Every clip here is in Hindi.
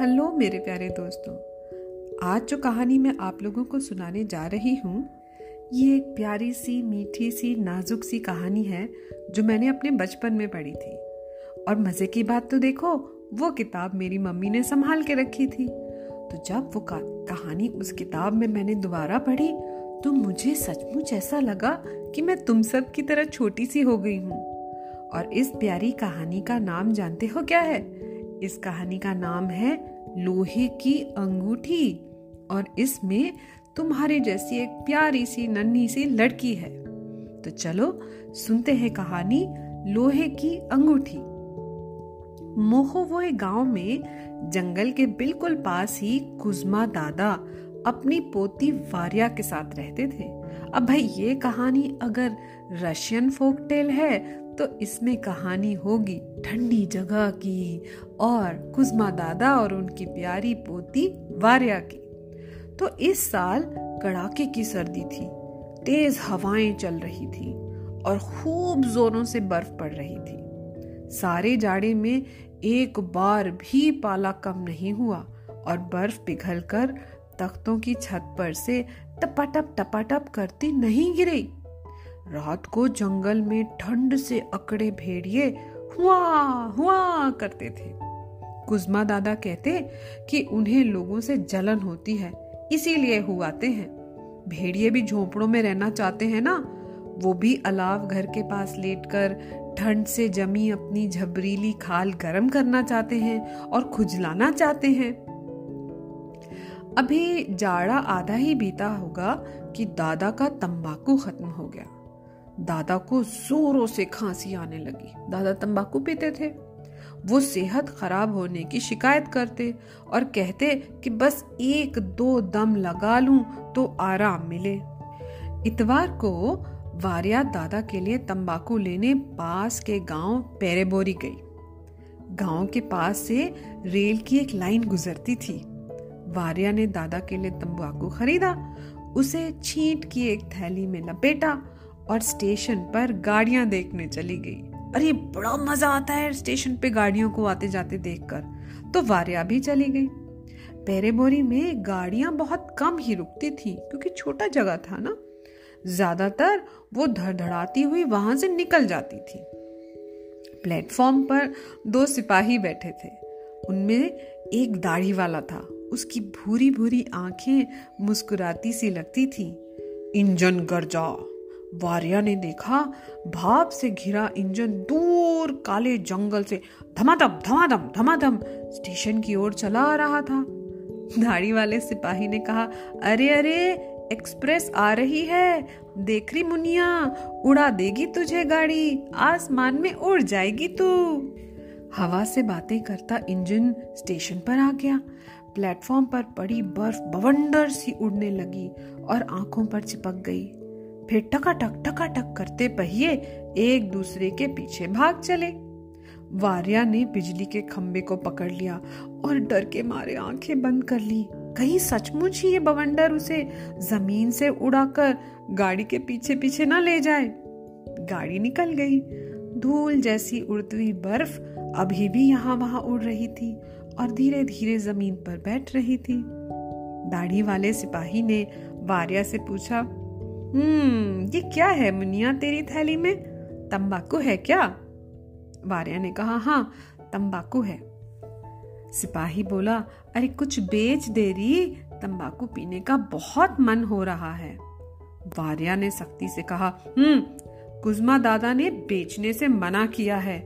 हेलो मेरे प्यारे दोस्तों, आज जो कहानी मैं आप लोगों को सुनाने जा रही हूँ, ये एक प्यारी सी, मीठी सी, नाजुक सी कहानी है, जो मैंने अपने बचपन में पढ़ी थी। और मज़े की बात तो देखो, वो किताब मेरी मम्मी ने संभाल के रखी थी। तो जब वो कहानी उस किताब में मैंने दोबारा पढ़ी तो मुझे सचमुच ऐसा लगा कि मैं तुम सब की तरह छोटी सी हो गई हूँ। और इस प्यारी कहानी का नाम जानते हो क्या है? इस कहानी का नाम है लोहे की अंगूठी और इसमें तुम्हारे जैसी एक प्यारी सी नन्ही सी लड़की है। तो चलो, सुनते हैं कहानी लोहे की अंगूठी। मोहो वो गाँव में जंगल के बिल्कुल पास ही कुजमा दादा अपनी पोती वारिया के साथ रहते थे। अब भाई, ये कहानी अगर रशियन फोक टेल है तो इसमें कहानी होगी ठंडी जगह की और कुजमा दादा और उनकी प्यारी पोती वारिया की। तो इस साल कड़ाके की सर्दी थी, तेज हवाएँ चल रही थी और खूब जोरों से बर्फ़ पड़ रही थी। सारे जाड़े में एक बार भी पाला कम नहीं हुआ और बर्फ़ पिघलकर तख्तों की छत पर से टपाटप टपाटप करती नहीं गिरी। रात को जंगल में ठंड से अकड़े भेड़िए हुआ हुआ करते थे। कुजमा दादा कहते कि उन्हें लोगों से जलन होती है, इसीलिए हुआते हैं। भेड़िए भी झोपड़ों में रहना चाहते हैं ना, वो भी अलाव घर के पास लेटकर ठंड से जमी अपनी झबरीली खाल गर्म करना चाहते हैं और खुजलाना चाहते हैं। अभी जाड़ा आधा ही बीता होगा कि दादा का तंबाकू खत्म हो गया। दादा को जोरों से खांसी आने लगी। दादा तंबाकू पीते थे। वो सेहत खराब होने की शिकायत करते और कहते कि बस एक दो दम लगा लूँ तो आराम मिले। इतवार को वारिया दादा के लिए तंबाकू लेने पास के गाँव पेरेबोरी गई। गाँव के पास से रेल की एक लाइन गुजरती थी। वारिया ने दादा के लिए तंबाकू खरीदा, उसे छींट की एक थैली में लपेटा और स्टेशन पर गाड़ियाँ देखने चली गई। अरे बड़ा मज़ा आता है स्टेशन पे गाड़ियों को आते जाते देखकर। तो वारिया भी चली गई। पेरेबोरी में गाड़ियाँ बहुत कम ही रुकती थी, क्योंकि छोटा जगह था ना। ज़्यादातर वो धड़धड़ाती हुई वहाँ से निकल जाती थी। प्लेटफॉर्म पर दो सिपाही बैठे थे। उनमें एक दाढ़ी वाला था। उसकी भूरी भूरी आँखें मुस्कुराती सी लगती थी। इंजन गरजा। वारिया ने देखा, भाप से घिरा इंजन दूर काले जंगल से धमाधम धमाधम धमाधम स्टेशन की ओर चला आ रहा था। दाढ़ी वाले सिपाही ने कहा, अरे अरे, एक्सप्रेस आ रही है। देख रही मुनिया, उड़ा देगी तुझे गाड़ी। आसमान में उड़ जाएगी तू। हवा से बातें करता इंजन स्टेशन पर आ गया। प्लेटफॉर्म पर पड़ी बर्फ़ बवंडर सी उड़ने लगी और आँखों पर चिपक गई। फिर टकाटक टकाटक करते पहिए एक दूसरे के पीछे भाग चले। वारिया ने बिजली के खंबे को पकड़ लिया और डर के मारे आँखें बंद कर ली। कहीं सचमुच ही ये बवंडर उसे ज़मीन से उड़ाकर गाड़ी के पीछे पीछे ना ले जाए। गाड़ी निकल गई। धूल जैसी उड़ती हुई बर्फ़ अभी भी यहाँ वहाँ उड़ रही थी और धीरे धीरे ज़मीन पर बैठ रही थी। दाढ़ी वाले सिपाही ने वारिया से पूछा हम्म ये क्या है मुनिया तेरी थैली में? तंबाकू है क्या? वारिया ने कहा हाँ तंबाकू है। सिपाही बोला, अरे कुछ बेच दे रही तंबाकू पीने का बहुत मन हो रहा है। वारिया ने सख्ती से कहा हम्म कुजमा दादा ने बेचने से मना किया है,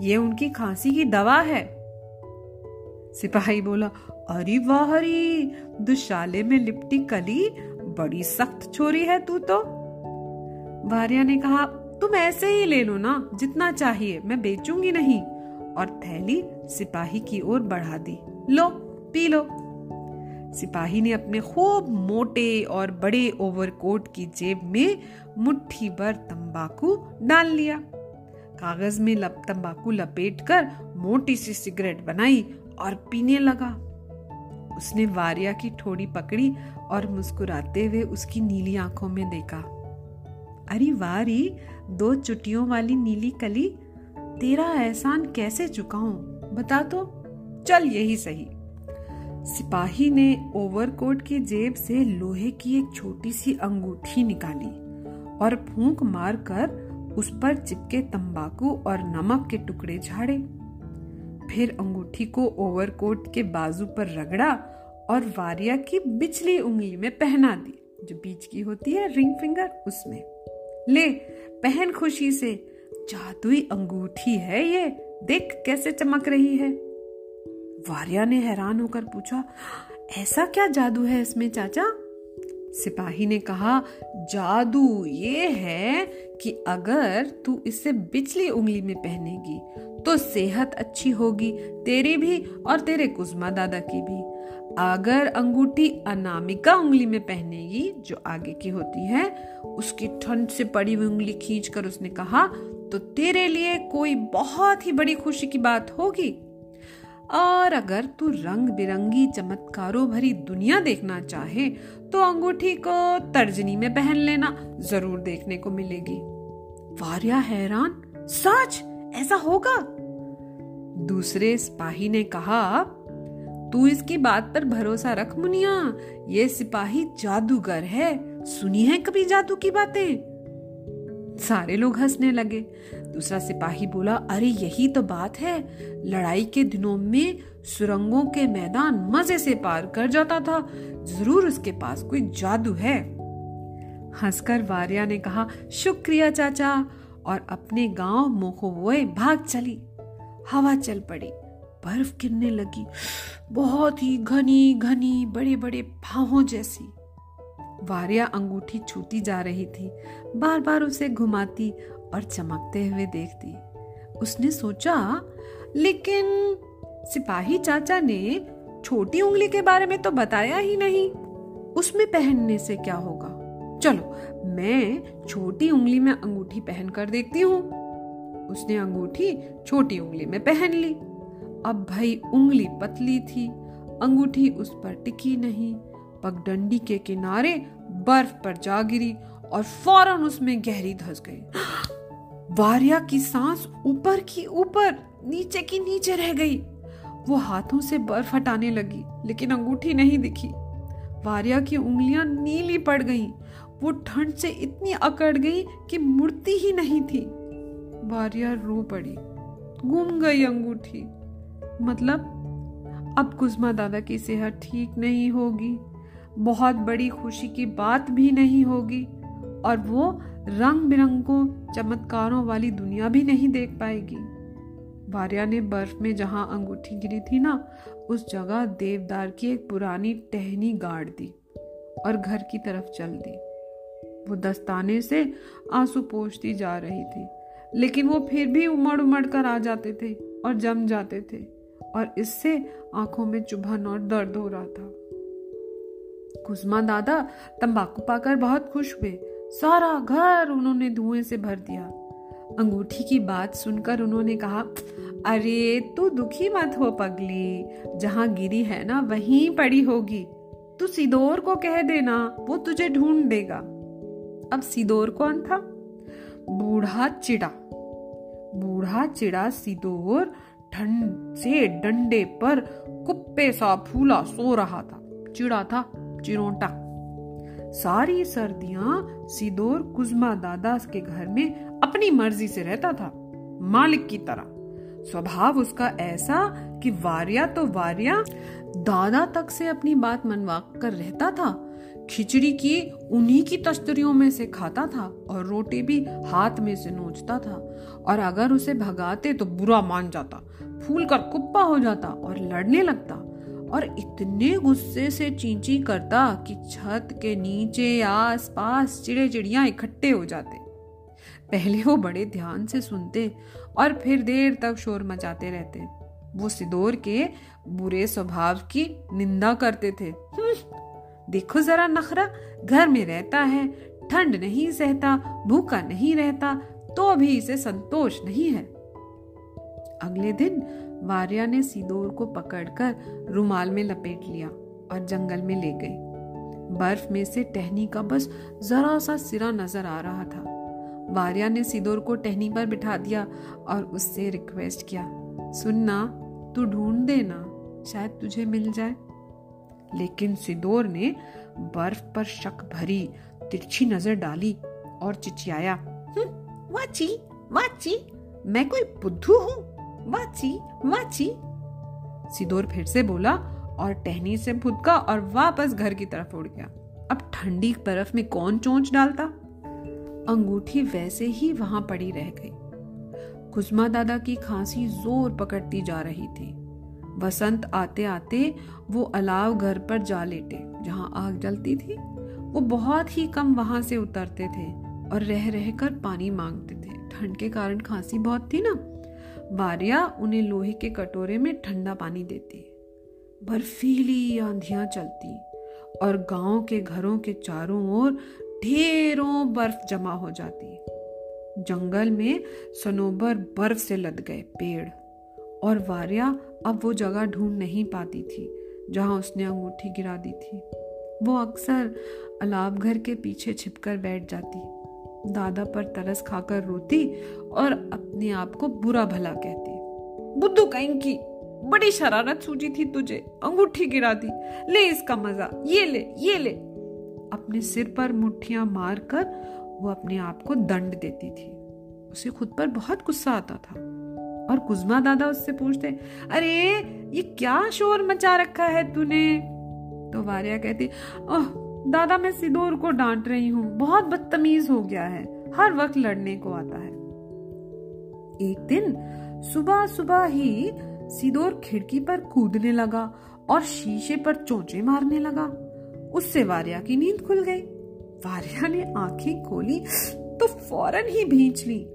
ये उनकी खांसी की दवा है। सिपाही बोला, अरे वाहरी, दुशाले में लिपटी कली बड़ी सख्त छोरी है तू तो। वारिया ने कहा, तुम ऐसे ही ले लो ना, जितना चाहिए, मैं बेचूँगी नहीं। और थैली सिपाही की ओर बढ़ा दी। लो, पी लो। सिपाही ने अपने खूब मोटे और बड़े ओवरकोट की जेब में मुट्ठी भर तंबाकू डाल लिया। कागज़ में लप तंबाकू लपेटकर मोटी सी सिगरेट बनाई और पीने लगा। उसने वारिया की ठोड़ी पकड़ी और मुस्कुराते हुए उसकी नीली आँखों में देखा। अरे वारी, दो चुटियों वाली नीली कली, तेरा एहसान कैसे चुकाऊं बता तो। चल, यही सही। सिपाही ने ओवरकोट की जेब से लोहे की एक छोटी सी अंगूठी निकाली और फूंक मारकर उस पर चिपके तंबाकू और नमक के टुकड़े झाड़े। फिर अंगूठी को ओवरकोट के बाजू पर रगड़ा और वारिया की बिचली उंगली में पहना दी जो बीच की होती है रिंग फिंगर उसमें। ले, पहन खुशी से, जादुई अंगूठी है ये, देख कैसे चमक रही है। वारिया ने हैरान होकर पूछा, ऐसा क्या जादू है इसमें चाचा? सिपाही ने कहा, जादू ये है कि अगर तू इसे बिचली उंगली में पहनेगी तो सेहत अच्छी होगी, तेरी भी और तेरे कुजमा दादा की भी। अगर अंगूठी अनामिका उंगली में पहनेगी, जो आगे की होती है, उसकी ठंड से पड़ी हुई उंगली खींचकर उसने कहा तो तेरे लिए कोई बहुत ही बड़ी खुशी की बात होगी। और अगर तू रंग बिरंगी चमत्कारों भरी दुनिया देखना चाहे तो अंगूठी को तर्जनी में पहन लेना, ज़रूर देखने को मिलेगी। वारिया हैरान, सच? ऐसा होगा? दूसरे सिपाही ने कहा, तू इसकी बात पर भरोसा रख मुनिया। ये सिपाही जादूगर है। सुनी है कभी जादू की बातें? सारे लोग हंसने लगे। दूसरा सिपाही बोला, अरे, यही तो बात है। लड़ाई के दिनों में सुरंगों के मैदान मज़े से पार कर जाता था। ज़रूर उसके पास कोई जादू है। हंसकर वारिया ने कहा, शुक्रिया, चाचा। और अपने गाँव मोखोवोए भाग चली। हवा चल पड़ी, बर्फ़ गिरने लगी। बहुत ही घनी घनी बड़े बड़े भावों जैसी। वारिया अंगूठी छूती जा रही थी बार बार उसे घुमाती और चमकते हुए देखती। उसने सोचा, लेकिन सिपाही चाचा ने छोटी उंगली के बारे में तो बताया ही नहीं। उसमें पहनने से क्या होगा? चलो, मैं छोटी उंगली में अंगूठी पहन कर देखती हूँ। उसने अंगूठी छोटी उंगली में पहन ली। अब भाई उंगली पतली थी, अंगूठी उस पर टिकी नहीं। पगडंडी के किनारे बर्फ़ पर जा गिरी और फ़ौरन उसमें गहरी धस गई। वारिया की सांस ऊपर की ऊपर, नीचे की नीचे रह गई। वो हाथों से बर्फ़ हटाने लगी, लेकिन अंगूठी नहीं दिखी। वारिया की उंगलियाँ नीली पड़ गईं। वो ठंड से इतनी अकड़ गई कि मूर्ति ही नहीं थी। वारिया रो पड़ी, गुम गई अंगूठी। मतलब अब कुजमा दादा की सेहत ठीक नहीं होगी, बहुत बड़ी खुशी की बात भी नहीं होगी, और वो रंग बिरंगों चमत्कारों वाली दुनिया भी नहीं देख पाएगी। वारिया ने बर्फ़ में जहाँ अंगूठी गिरी थी ना, उस जगह देवदार की एक पुरानी टहनी गाड़ दी और घर की तरफ़ चल दी। वो दस्ताने से आँसू पोछती जा रही थी। लेकिन वो फिर भी उमड़ उमड़ कर आ जाते थे और जम जाते थे और इससे आँखों में चुभन और दर्द हो रहा था। कुसमा दादा तंबाकू पाकर बहुत खुश हुए। सारा घर उन्होंने धुएँ से भर दिया। अंगूठी की बात सुनकर उन्होंने कहा, अरे, तू दुखी मत हो पगली। जहाँ गिरी है ना, वहीं पड़ी होगी। तू सिदोर को कह देना, वो तुझे ढूंढ देगा। अब सिदोर कौन था? बूढ़ा चिड़ा। बूढ़ा चिड़ा सिदोर ठंड से डंडे पर कुप्पे सा फूला सो रहा था। चिड़ा था चिरोटा। सारी सर्दियाँ सिदोर कुजमा दादा के घर में अपनी मर्ज़ी से रहता था, मालिक की तरह। स्वभाव उसका ऐसा कि वारिया तो वारिया दादा तक से अपनी बात मनवा कर रहता था खिचड़ी की उन्हीं की तस्तरियों में से खाता था और रोटी भी हाथ में से नोचता था। और अगर उसे भगाते तो बुरा मान जाता फूल कर कुप्पा हो जाता और लड़ने लगता। और इतने गुस्से से चींची करता कि छत के नीचे आस पास चिड़े चिड़िया इकट्ठे हो जाते। पहले वो बड़े ध्यान से सुनते और फिर देर तक शोर मचाते रहते। वो सिदोर के बुरे स्वभाव की निंदा करते थे। देखो जरा नखरा, घर में रहता है, ठंड नहीं सहता, भूखा नहीं रहता तो भी इसे संतोष नहीं है। अगले दिन वारिया ने सिदोर को पकड़कर रुमाल में लपेट लिया और जंगल में ले गई। बर्फ़ में से टहनी का बस जरा सा सिरा नज़र आ रहा था। वारिया ने सिदोर को टहनी पर बिठा दिया और उससे रिक्वेस्ट किया, सुनना, तू ढूंढ देना, शायद तुझे मिल जाए। लेकिन सिदोर ने बर्फ़ पर शक भरी तिरछी नज़र डाली और चिचियाया हम्म, वाची वाची मैं कोई बुद्धू हूँ? वाची वाची। सिदोर फिर से बोला और टहनी से फुदका और वापस घर की तरफ़ उड़ गया। अब ठंडी बर्फ़ में कौन चोंच डालता? अंगूठी वैसे ही वहाँ पड़ी रह गई। कुसमा दादा की खांसी ज़ोर पकड़ती जा रही थी। बसंत आते आते वो अलाव घर पर जा लेटे। जहाँ आग जलती थी, वो बहुत ही कम वहाँ से उतरते थे और रह रह कर पानी मांगते थे। ठंड के कारण खांसी बहुत थी ना। वारिया उन्हें लोहे के कटोरे में ठंडा पानी देती। बर्फीली आंधियाँ चलती और गाँव के घरों के चारों ओर ढेरों बर्फ़ जमा हो जाती। जंगल में सनोबर बर्फ़ से लद गए पेड़ और वारिया अब वो जगह ढूंढ नहीं पाती थी, जहाँ उसने अंगूठी गिरा दी थी। वो अक्सर अलाव घर के पीछे छिपकर बैठ जाती। दादा पर तरस खाकर रोती और अपने आप को बुरा भला कहती। बुद्धू कहीं की, बड़ी शरारत सूझी थी तुझे, अंगूठी गिरा दी। ले इसका मज़ा, ये ले ये ले। अपने सिर पर मुठ्ठियाँ मारकर वो अपने आप को दंड देती थी। उसे खुद पर बहुत गुस्सा आता था। और कुजमा दादा उससे पूछते, अरे, ये क्या शोर मचा रखा है तूने? तो वारिया कहती, ओह, दादा मैं सिदोर को डांट रही हूँ, बहुत बदतमीज हो गया है, हर वक्त लड़ने को आता है। एक दिन सुबह सुबह ही सिदोर खिड़की पर कूदने लगा और शीशे पर चोंचे मारने लगा। उससे वारिया की नींद खुल गई। वारिया ने आँखें खोली तो फ़ौरन ही भींच ली।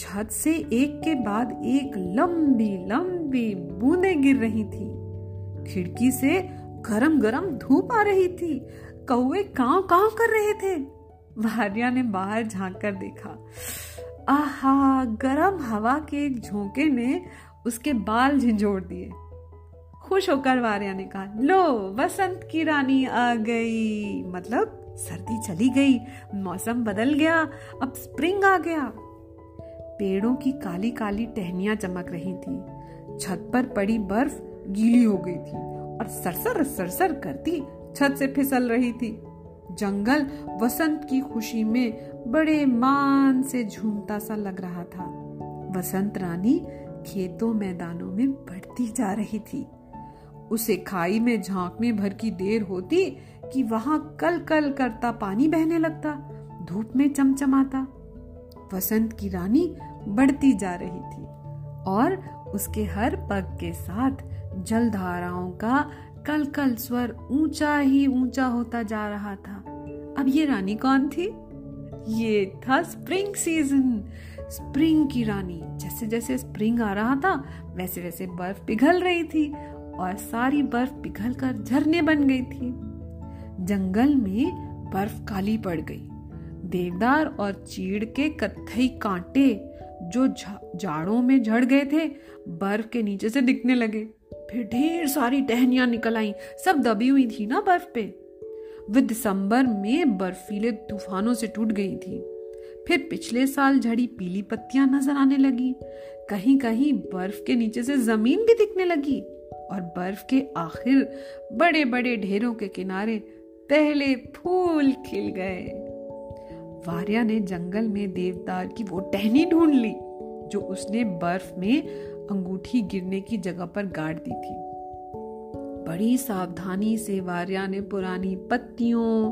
छत से एक के बाद एक लंबी लंबी बूंदें गिर रही थी। खिड़की से गरम गरम धूप आ रही थी। कौए काव काव कर रहे थे। वारिया ने बाहर झाँक कर देखा। आहा, गरम हवा के एक झोंके ने उसके बाल झिझोड़ दिए। खुश होकर वारिया ने कहा, लो बसंत की रानी आ गई। मतलब सर्दी चली गई, मौसम बदल गया, अब स्प्रिंग आ गया। पेड़ों की काली काली टहनियाँ चमक रही थी। छत पर पड़ी बर्फ़ गीली हो गई थी और सरसर सरसर करती छत से फिसल रही थी। जंगल वसंत की खुशी में बड़े मान से झूमता सा लग रहा था। वसंत रानी खेतों मैदानों में बढ़ती जा रही थी। उसे खाई में झांकने भर की देर होती कि वहाँ कल कल करता पानी बहने लगता, धूप में चमचमाता। वसंत की रानी बढ़ती जा रही थी और उसके हर पग के साथ जलधाराओं का कल कल स्वर ऊँचा ही ऊँचा होता जा रहा था। अब ये रानी कौन थी? ये था स्प्रिंग सीज़न स्प्रिंग की रानी, जैसे जैसे स्प्रिंग आ रहा था, वैसे वैसे बर्फ़ पिघल रही थी और सारी बर्फ़ पिघल कर झरने बन गई थी। जंगल में बर्फ़ काली पड़ गई। देवदार और चीड़ के कत्थई कांटे जो जाड़ों में झड़ गए थे, बर्फ़ के नीचे से दिखने लगे। फिर ढेर सारी टहनियाँ निकल आई। सब दबी हुई थी ना बर्फ़ पे? वे दिसंबर में बर्फीले तूफानों से टूट गई थी। फिर पिछले साल झड़ी पीली पत्तियाँ नज़र आने लगी। कहीं कहीं बर्फ़ के नीचे से ज़मीन भी दिखने लगी। और बर्फ़ के आखिर बड़े बड़े ढेरों के किनारे पहले फूल खिल गए। वारिया ने जंगल में देवदार की वो टहनी ढूंढ ली, जो उसने बर्फ़ में अंगूठी गिरने की जगह पर गाड़ दी थी। बड़ी सावधानी से वारिया ने पुरानी पत्तियों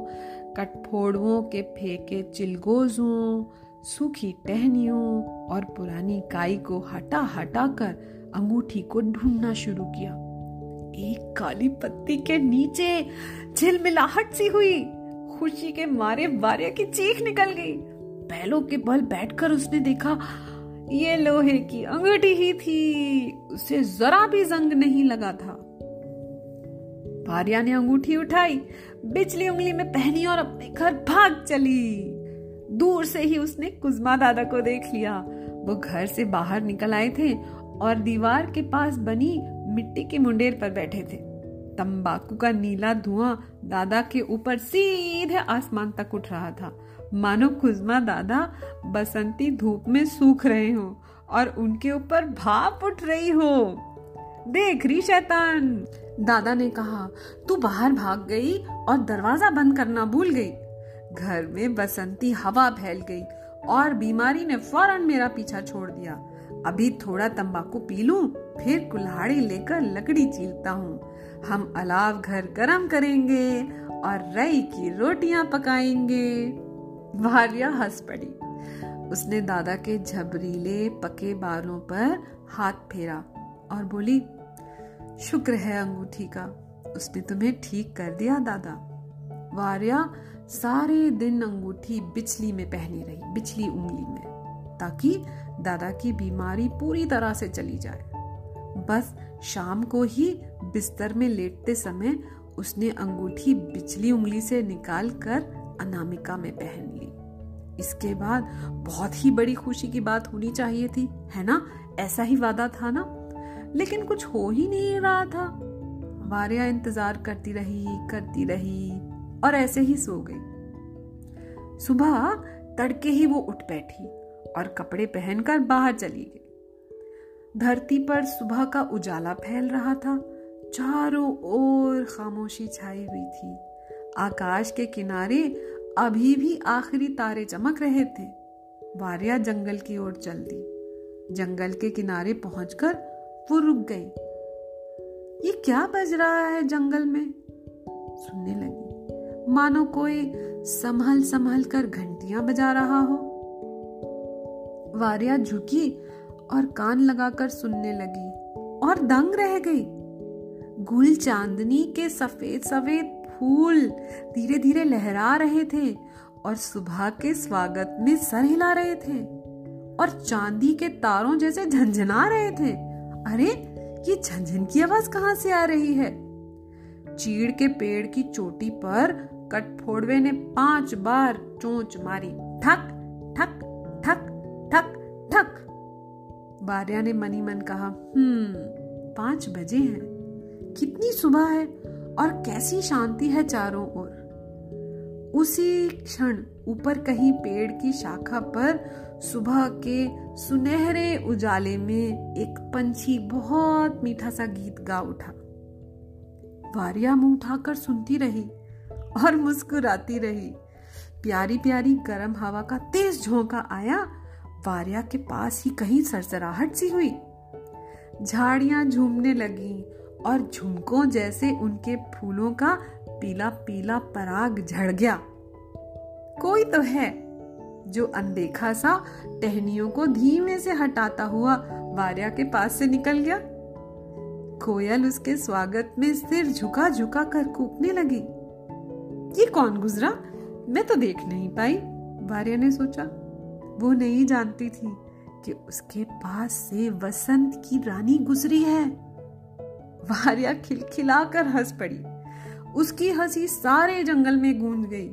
कटफोड़ों के फेंके चिलगोजों, सूखी टहनियों और पुरानी काई को हटा हटा कर अंगूठी को ढूंढना शुरू किया। एक काली पत्ती के नीचे झिलमिलाहट सी हुई। खुशी के मारे वारिया की चीख निकल गई। बैलों के बल बैठकर उसने देखा, ये लोहे की अंगूठी ही थी, उसे जरा भी जंग नहीं लगा था। भारिया ने अंगूठी उठाई बिजली उंगली में पहनी और अपने घर भाग चली। दूर से ही उसने कुजमा दादा को देख लिया। वो घर से बाहर निकल आए थे और दीवार के पास बनी मिट्टी के मुंडेर पर बैठे थे। तंबाकू का नीला धुआँ दादा के ऊपर सीधे आसमान तक उठ रहा था। मानो कुजमा दादा बसंती धूप में सूख रहे हो और उनके ऊपर भाप उठ रही हो। देख रही शैतान। दादा ने कहा, तू बाहर भाग गई और दरवाज़ा बंद करना भूल गई। घर में बसंती हवा फैल गई और बीमारी ने फ़ौरन मेरा पीछा छोड़ दिया। अभी थोड़ा तंबाकू पी लूँ, फिर कुल्हाड़ी लेकर लकड़ी चीलता हूँ। हम अलाव घर गरम करेंगे और रई की रोटियाँ पकाएँगे। भारिया हंस पड़ी। उसने दादा के झबरीले पके बालों पर हाथ फेरा और बोली, शुक्र है अंगूठी का, उसने तुम्हें ठीक कर दिया दादा। वारिया सारे दिन अंगूठी बिचली में पहनी रही, बिचली उंगली में, ताकि दादा की बीमारी पूरी तरह से चली जाए। बस शाम को ही बिस्तर में लेटते समय उसने अंगूठी बिचली उंगली से निकाल कर अनामिका में पहन ली। इसके बाद बहुत ही बड़ी खुशी की बात होनी चाहिए थी, है ना? ऐसा ही वादा था ना? लेकिन कुछ हो ही नहीं रहा था। वारिया इंतज़ार करती रही करती रही और ऐसे ही सो गई। सुबह तड़के ही वो उठ बैठी और कपड़े पहनकर बाहर चली गई। धरती पर सुबह का उजाला फैल रहा था। चारों ओर खामोशी छाई हुई थी। आकाश के किनारे अभी भी आखिरी तारे चमक रहे थे। वारिया जंगल की ओर चल दी। जंगल के किनारे पहुंचकर वो रुक गई। ये क्या बज रहा है जंगल में? सुनने लगी। मानो कोई संभल संभल कर घंटियाँ बजा रहा हो। वारिया झुकी और कान लगाकर सुनने लगी और दंग रह गई। गुल चांदनी के सफ़ेद सफ़ेद फूल धीरे धीरे लहरा रहे थे और सुबह के स्वागत में सर हिला रहे थे और चांदी के तारों जैसे झंझना रहे थे। अरे, ये झंझन की आवाज़ कहाँ से आ रही है? चीड़ के पेड़ की चोटी पर कटफोड़वे ने पाँच बार चोंच मारी। ठक ठक बारिया ने मनी मन कहा हम्म पाँच बजे हैं। कितनी सुबह है और कैसी शांति है चारों ओर। उसी क्षण ऊपर कहीं पेड़ की शाखा पर सुबह के सुनहरे उजाले में एक पंछी बहुत मीठा सा गीत गा उठा। वारिया मुँह उठाकर सुनती रही और मुस्कुराती रही। प्यारी प्यारी गर्म हवा का तेज झोंका आया वारिया के पास ही कहीं सरसराहट सी हुई। झाड़ियाँ झूमने लगी और झुमकों जैसे उनके फूलों का पीला पीला पराग झड़ गया। कोई तो है जो अनदेखा सा टहनियों को धीमे से हटाता हुआ वारिया के पास से निकल गया। कोयल उसके स्वागत में सिर झुका झुका कर कूकने लगी। ये कौन गुजरा? मैं तो देख नहीं पाई, वारिया ने सोचा। वो नहीं जानती थी कि उसके पास से वसंत की रानी गुजरी है। वारिया खिलखिलाकर हंस पड़ी। उसकी हँसी सारे जंगल में गूंज गई।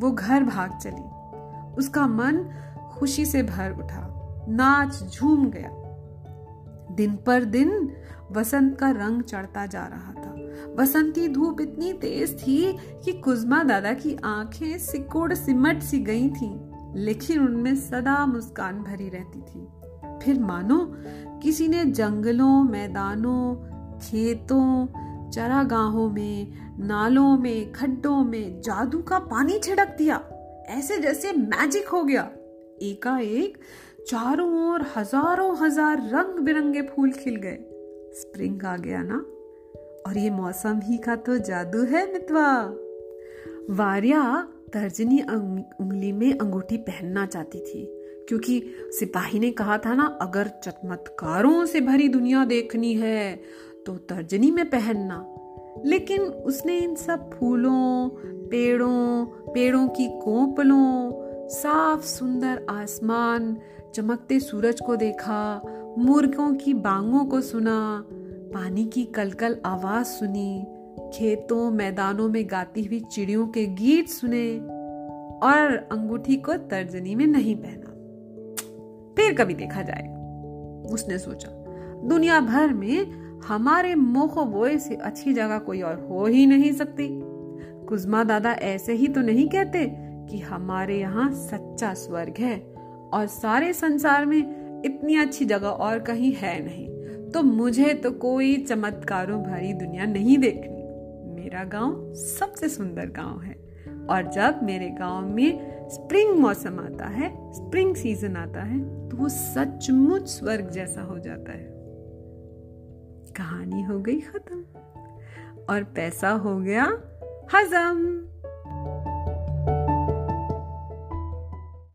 वो घर भाग चली। उसका मन खुशी से भर उठा। नाच झूम गया। दिन पर दिन वसंत का रंग चढ़ता जा रहा था। बसंती धूप इतनी तेज थी कि कुजमा दादा की आँखें सिकोड़ सिमट सी गई थीं, लेकिन उनमें सदा मुस्कान भरी रहती थी। फिर मानो, किसी ने जंगलों, मैदानों, खेतों, चरागाहों में, नालों में, खड्डों में जादू का पानी छिड़क दिया। ऐसे जैसे मैजिक हो गया। एकाएक चारों ओर हज़ारों हज़ार रंग बिरंगे फूल खिल गए। स्प्रिंग आ गया ना? और ये मौसम ही का तो जादू है मितवा। वारिया तर्जनी उंगली में अंगूठी पहनना चाहती थी, क्योंकि सिपाही ने कहा था ना, अगर चमत्कारों से भरी दुनिया देखनी है तो तर्जनी में पहनना। लेकिन उसने इन सब फूलों, पेड़ों पेड़ों की कोपलों, साफ़ सुंदर आसमान, चमकते सूरज को देखा, मुर्गों की बांगों को सुना, पानी की कलकल आवाज़ सुनी खेतों, मैदानों में गाती हुई चिड़ियों के गीत सुने और अंगूठी को तर्जनी में नहीं पहना। फिर कभी देखा जाए, उसने सोचा, दुनिया भर में हमारे मोह बोए से अच्छी जगह कोई और हो ही नहीं सकती। कुजमा दादा ऐसे ही तो नहीं कहते कि हमारे यहाँ सच्चा स्वर्ग है और सारे संसार में इतनी अच्छी जगह और कहीं है नहीं। तो मुझे तो कोई चमत्कारों भरी दुनिया नहीं देखनी। मेरा गाँव सबसे सुंदर गाँव है। और जब मेरे गाँव में स्प्रिंग मौसम आता है स्प्रिंग सीज़न आता है तो वो सचमुच स्वर्ग जैसा हो जाता है। कहानी हो गई खत्म। और पैसा हो गया हजम।